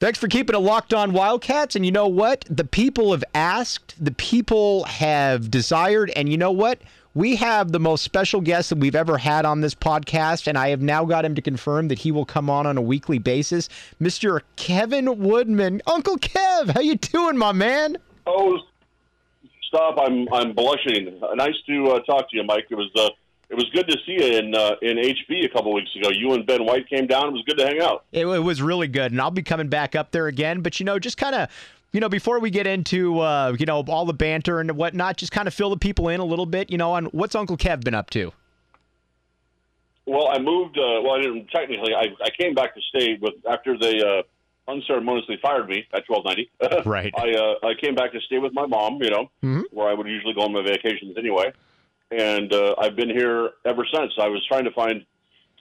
Thanks for keeping it locked on Wildcats. And you know what? The people have asked, the people have desired, and you know what? We have the most special guest that we've ever had on this podcast, and I have now got him to confirm that he will come on on a weekly basis. Mr. Kevin Woodman, Uncle Kev, how you doing, my man? Oh, stop! I'm I'm blushing. Nice to uh, talk to you, Mike. It was uh, it was good to see you in uh, in HB a couple weeks ago. You and Ben White came down. It was good to hang out. It, it was really good, and I'll be coming back up there again. But you know, just kind of. You know, before we get into uh, you know all the banter and whatnot, just kind of fill the people in a little bit. You know, on what's Uncle Kev been up to? Well, I moved. Uh, well, I didn't technically. I, I came back to stay with after they uh, unceremoniously fired me at twelve ninety. Right. I uh, I came back to stay with my mom. You know, Mhm. where I would usually go on my vacations anyway, and uh, I've been here ever since. I was trying to find.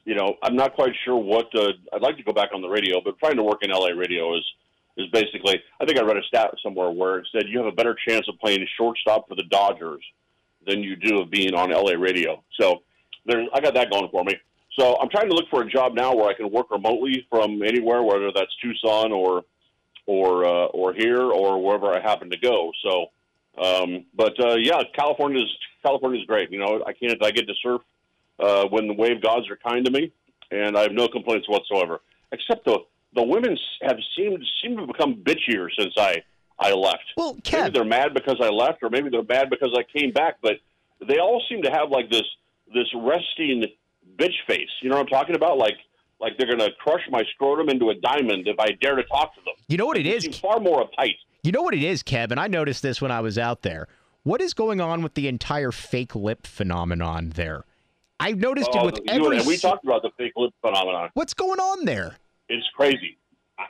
You know, I'm not quite sure what. Uh, I'd like to go back on the radio, but trying to work in LA radio is is basically. I think I read a stat somewhere where it said you have a better chance of playing shortstop for the Dodgers than you do of being on LA radio. So I got that going for me. So I'm trying to look for a job now where I can work remotely from anywhere, whether that's Tucson or or uh, or here or wherever I happen to go. So, um, but uh, yeah, California's California's great. You know, I can't. I get to surf uh, when the wave gods are kind to me, and I have no complaints whatsoever. Except the the women have seemed seem to become bitchier since I I left. Well, Maybe Kev, they're mad because I left, or maybe they're mad because I came back. But they all seem to have like this this resting bitch face. You know what I'm talking about? Like like they're going to crush my scrotum into a diamond if I dare to talk to them. you know what it is. far more uptight. You know what it is, Kev, and I noticed this when I was out there. What is going on with the entire fake lip phenomenon there? I've noticed it Oh, with every. and we talked about the fake lip phenomenon. What's going on there? It's crazy. I-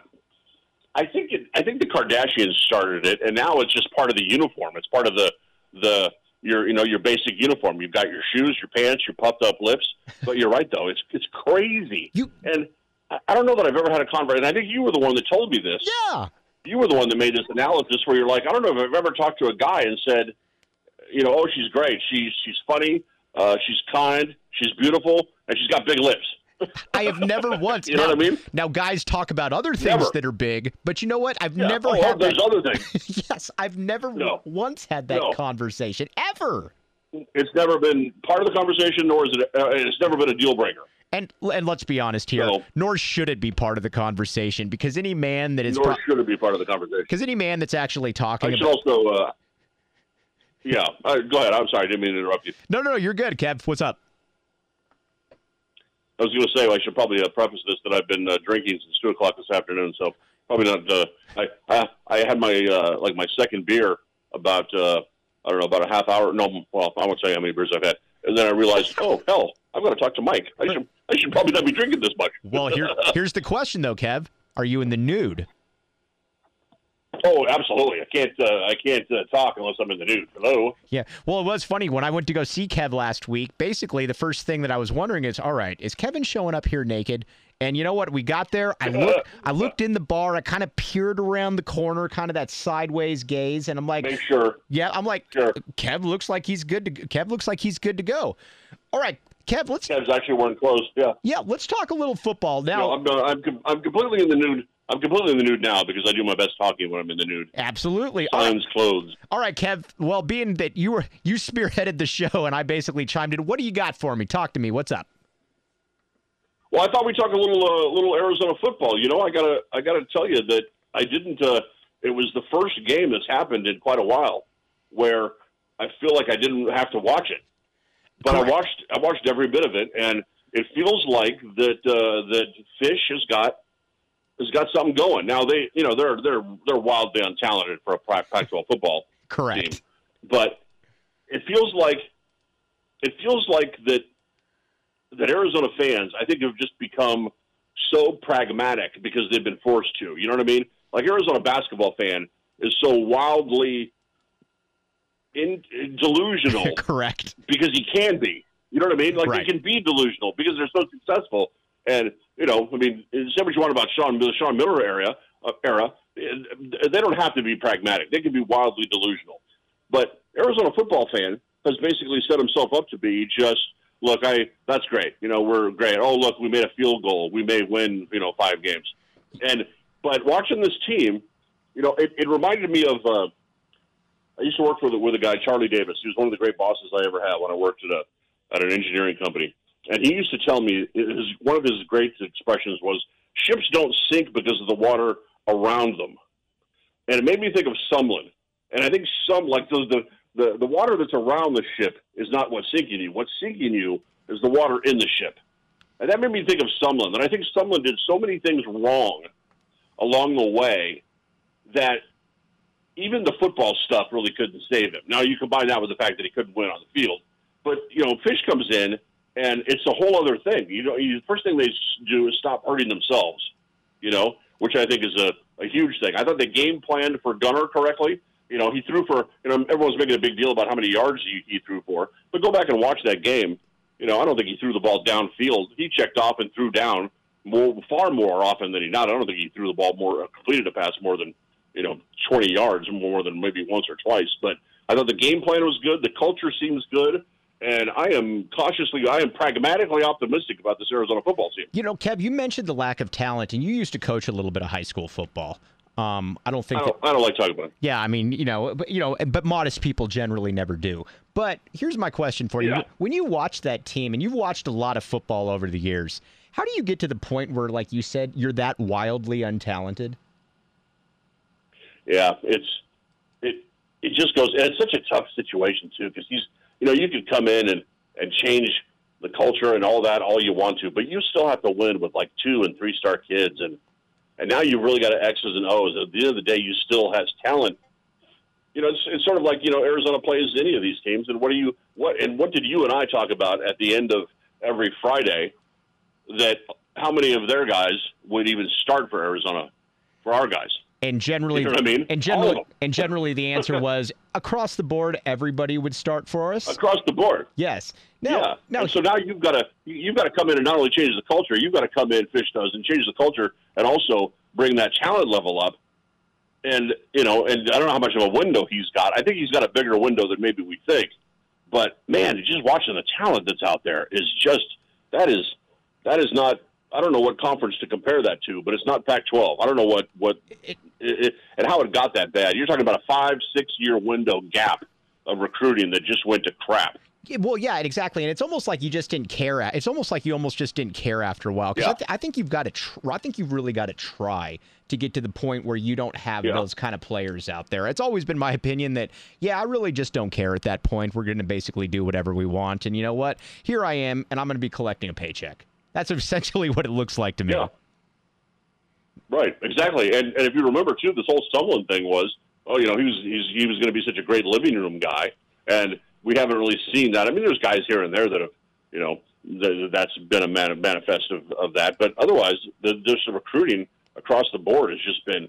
I think it, I think the Kardashians started it, and now it's just part of the uniform. It's part of the the your you know your basic uniform. You've got your shoes, your pants, your puffed up lips. But you're right though, it's it's crazy. You- and I- I don't know that I've ever had a convert, and I think you were the one that told me this. Yeah. You were the one that made this analysis where you're like, I don't know if I've ever talked to a guy and said, you know, oh, she's great, she's she's funny, uh, she's kind, she's beautiful, and she's got big lips. I have never once. You know now, what I mean? Now, guys talk about other things Never. that are big, but you know what? I've Yeah. never oh, had there's that. other things. yes, I've never No. once had that No. conversation ever. it's never been part of the conversation, nor is it. Uh, it's never been a deal breaker. And and let's be honest here, No. nor should it be part of the conversation because any man that is Nor should it be part of the conversation. because any man that's actually talking I should about also. Uh, yeah, uh, go ahead. I'm sorry, I didn't mean to interrupt you. no no no you're good Kev what's up I was going to say I should probably uh, preface this that I've been uh, drinking since two o'clock this afternoon, so probably not. Uh, I, I I had my uh, like my second beer about uh, I don't know about a half hour. No, well I won't say how many beers I've had, and then I realized, oh hell, I'm going to talk to Mike. I should I should probably not be drinking this much. well here here's the question though Kev are you in the nude Oh, absolutely. I can't uh, I can't uh, talk unless I'm in the nude. Hello. Yeah. Well, it was funny when I went to go see Kev last week. Basically, the first thing that I was wondering is, all right, is Kevin showing up here naked? And you know what? We got there. I looked. I looked in the bar. I kind of peered around the corner, kind of that sideways gaze, and I'm like, Make sure. yeah, I'm like, Sure. Kev looks like he's good to. Kev looks like he's good to go. All right, Kev. Let's Kev's actually wearing close. Yeah. yeah, let's talk a little football now. No, I'm uh, I'm I'm completely in the nude. I'm completely in the nude now because I do my best talking when I'm in the nude. Absolutely. All right, clothes. all right, Kev. Well, being that you were you spearheaded the show, and I basically chimed in. What do you got for me? Talk to me. What's up? Well, I thought we talk a little uh, little Arizona football. You know, I gotta I gotta tell you that I didn't. Uh, it was the first game that's happened in quite a while where I feel like I didn't have to watch it, but Correct. I watched I watched every bit of it, and it feels like that uh, that Fisch has got has got something going. Now they you know they're they're they're wildly untalented for a Pac- Pac-12 football Correct. team. But it feels like it feels like that that Arizona fans, I think, have just become so pragmatic because they've been forced to. You know what I mean? Like Arizona basketball fan is so wildly in, delusional Correct. because he can be. You know what I mean? Like Right. they can be delusional because they're so successful. And you know, I mean, say what you want about Sean the Sean Miller area uh, era, they don't have to be pragmatic. They can be wildly delusional. But Arizona football fan has basically set himself up to be just look. I that's great. You know, we're great. Oh, look, we made a field goal. We may win. You know, five games. And But watching this team, you know, it, it reminded me of. Uh, I used to work with with a guy, Charlie Davis. He was one of the great bosses I ever had when I worked at a at an engineering company, and he used to tell me his, one of his great expressions was, "Ships don't sink because of the water around them," and it made me think of Sumlin. And I think some like the the the, the water that's around the ship is not what's sinking you. What's sinking you is the water in the ship. And that made me think of Sumlin. And I think Sumlin did so many things wrong along the way that even the football stuff really couldn't save him. Now you combine that with the fact that he couldn't win on the field, but you know, Fisch comes in and it's a whole other thing. You know, the first thing they do is stop hurting themselves. You know, which I think is a, a huge thing. I thought they game planned for Gunner correctly. You know, he threw for. You know, everyone's making a big deal about how many yards he, he threw for, but go back and watch that game. You know, I don't think he threw the ball downfield. He checked off and threw down more, far more often than he not. I don't think he threw the ball more, completed a pass more than you know, 20 yards more than maybe once or twice. But I thought the game plan was good. The culture seems good. And I am cautiously, I am pragmatically optimistic about this Arizona football team. You know, Kev, you mentioned the lack of talent, and you used to coach a little bit of high school football. Um, I don't think I don't, that, I don't, like talking about it. Yeah, I mean, you know, but you know, but modest people generally never do. But here's my question for you: yeah. When you watch that team, and you've watched a lot of football over the years, how do you get to the point where, like you said, you're that wildly untalented? Yeah, it's it it just goes. And it's such a tough situation too because he's you know you could come in and and change the culture and all that all you want to, but you still have to win with like two and three star kids and and now you've really got X's and O's. At the end of the day, you still has talent. You know, it's, it's sort of like you know Arizona plays any of these teams, and what do you what and what did you and I talk about at the end of every Friday? That how many of their guys would even start for Arizona for our guys? And generally, you know I mean? and generally, oh. and generally, the answer was across the board. Everybody would start for us. Across the board, yes. Now, yeah. Now, and so now you've got to you've got to come in and not only change the culture, you've got to come in, Fisch does, and change the culture, and also bring that talent level up. And you know, and I don't know how much of a window he's got. I think he's got a bigger window than maybe we think. But man, just watching the talent that's out there is just that is that is not I don't know what conference to compare that to, but it's not Pac-12. I don't know what what it, it, and how it got that bad. You're talking about a five six year window gap of recruiting that just went to crap. Well, yeah, exactly, and it's almost like you just didn't care. It's almost like you almost just didn't care after a while. Because yeah. I, th- I, think you've got to. Tr- I think you've really got to try to get to the point where you don't have yeah. those kind of players out there. It's always been my opinion that yeah, I really just don't care at that point. We're going to basically do whatever we want, and you know what? Here I am, and I'm going to be collecting a paycheck. That's essentially what it looks like to me. Yeah. Right, exactly. And, and if you remember too, this whole Sumlin thing was, oh, you know, he was he's, he was going to be such a great living room guy, and we haven't really seen that. I mean, there's guys here and there that have, you know, that's been a manifest of, of that, but otherwise, the, just the recruiting across the board has just been,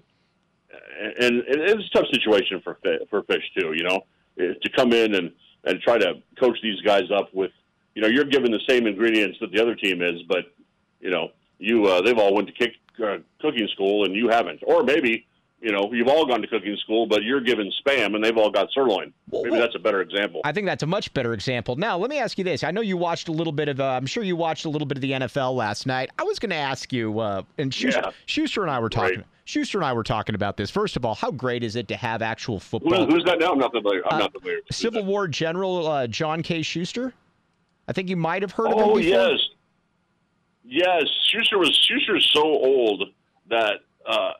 and, and it's a tough situation for for Fisch too. You know, to come in and and try to coach these guys up with you know, you're given the same ingredients that the other team is, but you know, you uh, they've all went to kick, uh, cooking school and you haven't, or maybe you know you've all gone to cooking school, but you're given spam and they've all got sirloin. Maybe that's a better example. I think that's a much better example. Now, let me ask you this: I know you watched a little bit of, uh, I'm sure you watched a little bit of the NFL last night. I was going to ask you, uh, and Schuster, yeah. Schuster, and I were talking. Right. Schuster and I were talking about this. First of all, how great is it to have actual football? Who, who's that now? I'm not familiar. I'm uh, not familiar. Civil War General uh, John K. Schuster. I think you might have heard of him oh, before. yes. Yes. Schuster was Schuster's so old that uh,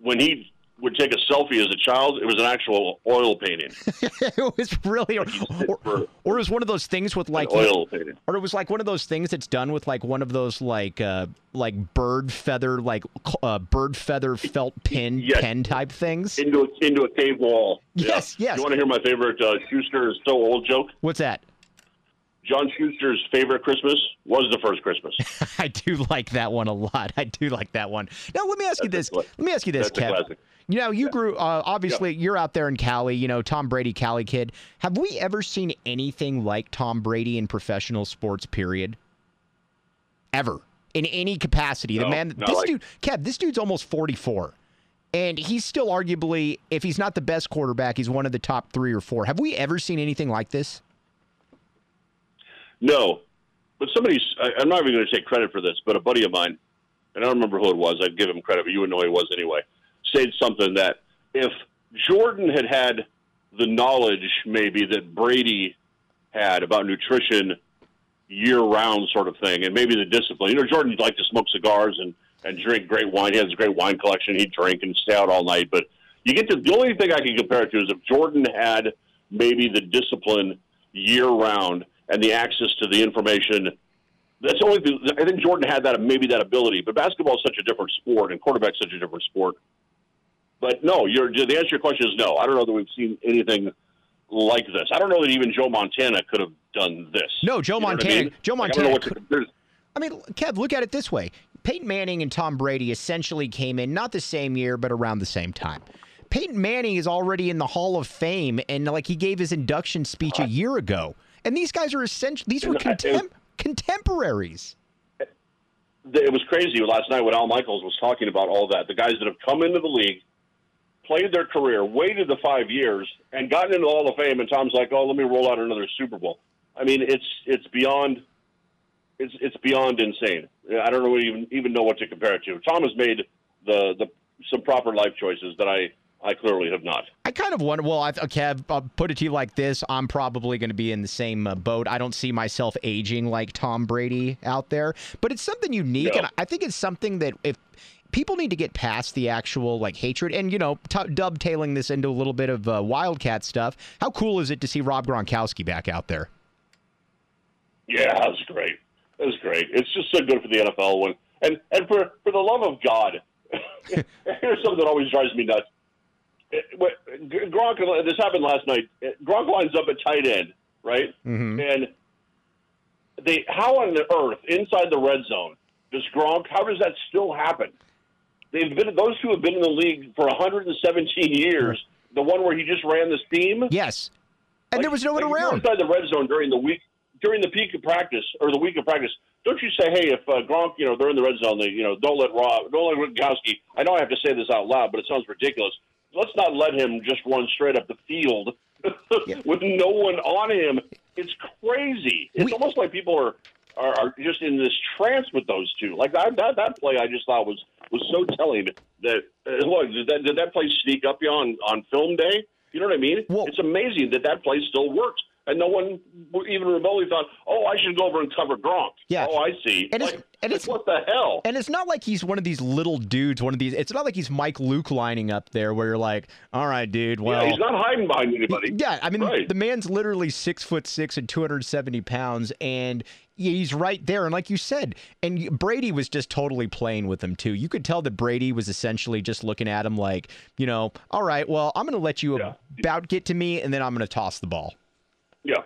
when he would take a selfie as a child, it was an actual oil painting. it was really, or, or, or, it was one of those things with like oil painting, or it was like one of those things that's done with like one of those like uh, like bird feather like uh, bird feather felt pin yes. pen type things into a, into a cave wall. Yes, yeah. yes. You want to hear my favorite uh, Schuster is so old joke? What's that? John Schuster's favorite Christmas was the first Christmas. I do like that one a lot. I do like that one. Now let me ask That's you this. Let me ask you this, Kev. You know, you yeah. grew. Uh, obviously, yeah. you're out there in Cali. You know, Tom Brady, Cali kid. Have we ever seen anything like Tom Brady in professional sports? Period. Ever in any capacity. No, the man. This like, dude, Kev. This dude's almost 44. And he's still arguably, if he's not the best quarterback, he's one of the top three or four. Have we ever seen anything like this? No, but somebody's. I, am not even going to take credit for this, but a buddy of mine and I don't remember who it was. I'd give him credit, but you would know who he was anyway. Said something that if Jordan had had the knowledge maybe that Brady had about nutrition year round sort of thing, and maybe the discipline. You know, Jordan liked to smoke cigars and and drink great wine. He has a great wine collection. He'd drink and stay out all night. But you get to the only thing I can compare it to is if Jordan had maybe the discipline year round and the access to the information. That's only. I think Jordan had that maybe that ability. But basketball is such a different sport, and quarterback's such a different sport. But no, the answer to your question is no. I don't know that we've seen anything like this. I don't know that even Joe Montana could have done this. No, Joe You know Montana. I mean? Joe Like, I Montana. could- I mean, Kev, look at it this way: Peyton Manning and Tom Brady essentially came in not the same year, but around the same time. Peyton Manning is already in the Hall of Fame, and like he gave his induction speech a year ago. And these guys are essentially these were uh, contem- contemporaries. it was crazy last night when Al Michaels was talking about all that. The guys that have come into the league, played their career, waited the five years, and gotten into the Hall of Fame. And Tom's like, "Oh, let me roll out another Super Bowl." I mean, it's it's beyond it's it's beyond insane. I don't know even even know what to compare it to. Tom has made the the some proper life choices that I I clearly have not. I kind of wonder. Well, I, okay, I'll put it to you like this: I'm probably going to be in the same uh, boat. I don't see myself aging like Tom Brady out there, but it's something unique, No. and I think it's something that if people need to get past the actual like hatred and you know t- dovetailing this into a little bit of uh, wildcat stuff. How cool is it to see Rob Gronkowski back out there? Yeah, that was great. That was great. It's just so good for the NFL and and for for the love of God, here's something that always drives me nuts. Gronk, this happened last night. Gronk lines up at tight end, right? Mm-hmm. And they, how on earth inside the red zone does Gronk? How does that still happen? They've been those two have been in the league for 117 years. The one where he just ran the steam. Yes, and Like- there was no one like around. inside the red zone during the week, during the peak of practice or the week of practice. Don't you say, hey, if uh, Gronk, you know, they're in the red zone, they, you know, don't let Rob, don't let Gronkowski. I know I have to say this out loud, but it sounds ridiculous. Let's not let him just run straight up the field with no one on him. It's crazy. It's We- almost like people are, are are just in this trance with those two. Like that that, that play, I just thought was was so telling. That uh, look, did that did that play sneak up you on on film day? You know what I mean? Well- it's amazing that that play still works, and no one even remotely thought, "Oh, I should go over and cover Gronk." Yeah. Oh, I see. And it's- and like, it's- what the hell? And it's not like he's one of these little dudes, one of these. It's not like he's Mike Luke lining up there, where you're like, "All right, dude, well." yeah, he's not hiding behind anybody. Yeah, I mean, Right. the man's literally six foot six and 270 pounds, and he's right there. And like you said, and Brady was just totally playing with him too. You could tell that Brady was essentially just looking at him like, you know, all right, well, I'm going to let you Yeah. about get to me, and then I'm going to toss the ball. Yeah.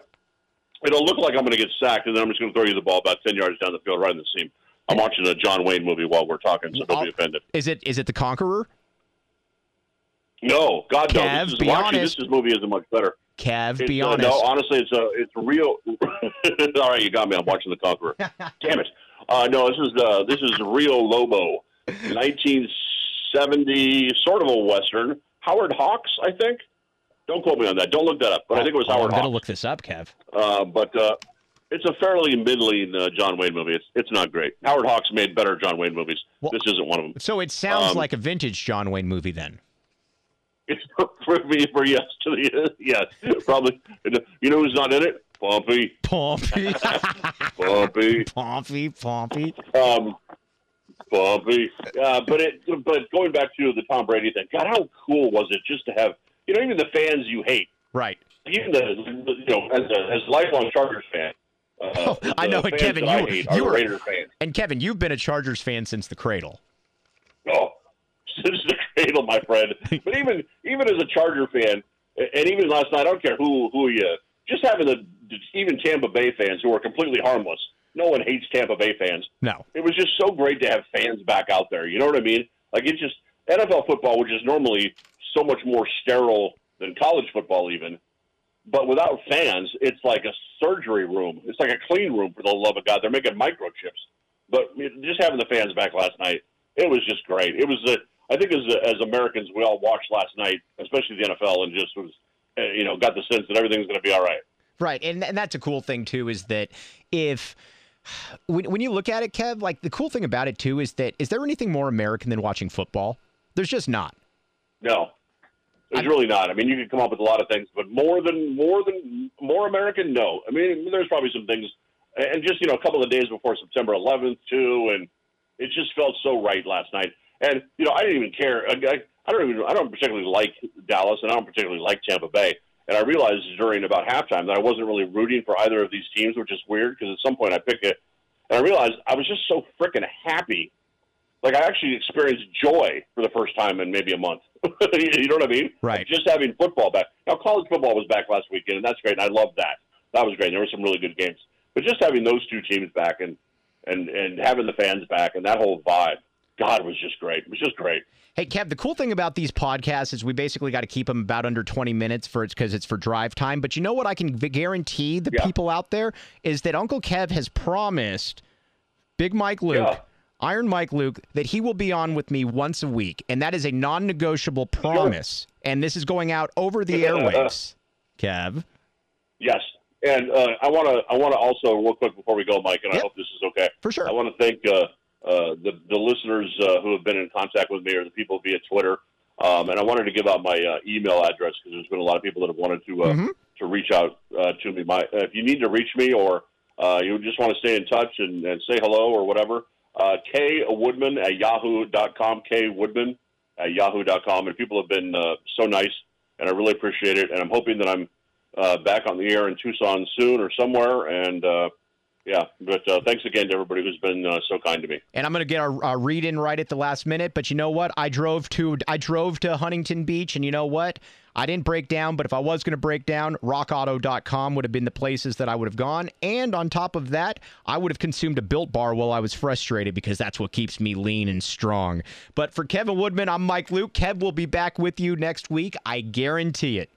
It'll look like I'm going to get sacked, and then I'm just going to throw you the ball about 10 yards down the field right in the seam. I'm watching a John Wayne movie while we're talking, so don't I'll- be offended. Is it is it the Conqueror? No, God, no. Kev, This is, be actually, honest. this is, movie isn't much better. Kev, It's, be uh, honest. no, honestly, it's a it's a real. All right, you got me. I'm watching The Conqueror. Damn it. Uh, no, this is uh, this is Rio Lobo, 1970, sort of a western. Howard Hawks, I think. Don't quote me on that. Don't look that up. But I think it was Oh, I'm going to look this up, Kev. Uh, but uh, it's a fairly middling uh, John Wayne movie. It's it's not great. Howard Hawks made better John Wayne movies. Well- this isn't one of them. So it sounds Um, like a vintage John Wayne movie then. It's for me for yes to the yes probably. You know who's not in it? Pompey, Pompey, Pompey, Pompey, Pompey. um, Pompey. Uh, but it but going back to the Tom Brady thing, God, how cool was it just to have you know even the fans you hate, Right. even the you know as a as a lifelong Chargers fan. Uh, Oh, I know, fans Kevin, you- hate you were- Raider fans. And Kevin, you've been a Chargers fan since the cradle. Oh, since the cradle, my friend. But even even as a Charger fan, and even last night, I don't care who who you. Just having the even Tampa Bay fans who are completely harmless. No one hates Tampa Bay fans. No. It was just so great to have fans back out there. You know what I mean? Like it just NFL football, which is normally so much more sterile than college football, even. But without fans, it's like a surgery room. It's like a clean room for the love of God. They're making microchips. But just having the fans back last night, it was just great. It was a, I think as as Americans, we all watched last night, especially the NFL, and just was, uh, you know, got the sense that everything's going to be all right. Right, and and that's a cool thing too is that if when, when you look at it, Kev, like the cool thing about it too is that is there anything more American than watching football? There's just not. No, there's really not. I mean, you could come up with a lot of things, but more than more than more American, no. I mean, there's probably some things, and just you know, a couple of days before September 11th too, and it just felt so right last night. And you know, I didn't even care. I, I don't even. I don't particularly like Dallas, and I don't particularly like Tampa Bay. And I realized during about halftime that I wasn't really rooting for either of these teams, which is weird because at some point I pick it, and I realized I was just so freaking happy. Like I actually experienced joy for the first time in maybe a month. you know what I mean? Right. Just having football back. Now college football was back last weekend, and that's great. And I love that. That was great. There were some really good games, but just having those two teams back and and and having the fans back and that whole vibe, God, was just great. It was just great. Hey, Kev, the cool thing about these podcasts is we basically got to keep them about under 20 minutes for it's because it's for drive time. But you know what I can guarantee the Yeah. people out there is that Uncle Kev has promised Big Mike Luke, Yeah. Iron Mike Luke, that he will be on with me once a week. And that is a non negotiable promise. And this is going out over the airwaves, Kev. Yes, and uh, I want to I want to also real quick before we go, Mike, and Yep. I hope this is okay. For sure. I want to thank uh, uh, the the listeners uh, who have been in contact with me or the people via Twitter, um, and I wanted to give out my uh, email address because there's been a lot of people that have wanted to uh, Mhm. to reach out uh, to me. My if you need to reach me or uh, you just want to stay in touch and, and say hello or whatever, uh, K Woodman at yahoo.com, K Woodman at yahoo.com, and people have been uh, so nice, and I really appreciate it, and I'm hoping that I'm uh, back on the air in Tucson soon or somewhere. And uh, yeah, but uh, thanks again to everybody who's been uh, so kind to me. and I'm going to get a, a read in right at the last minute. But you know what? I drove to I drove to Huntington Beach, and you know what? I didn't break down, but if I was going to break down, RockAuto.com would have been the places that I would have gone. And on top of that, I would have consumed a Built Bar while I was frustrated because that's what keeps me lean and strong. But for Kevin Woodman, I'm Mike Luke. Kev will be back with you next week. I guarantee it.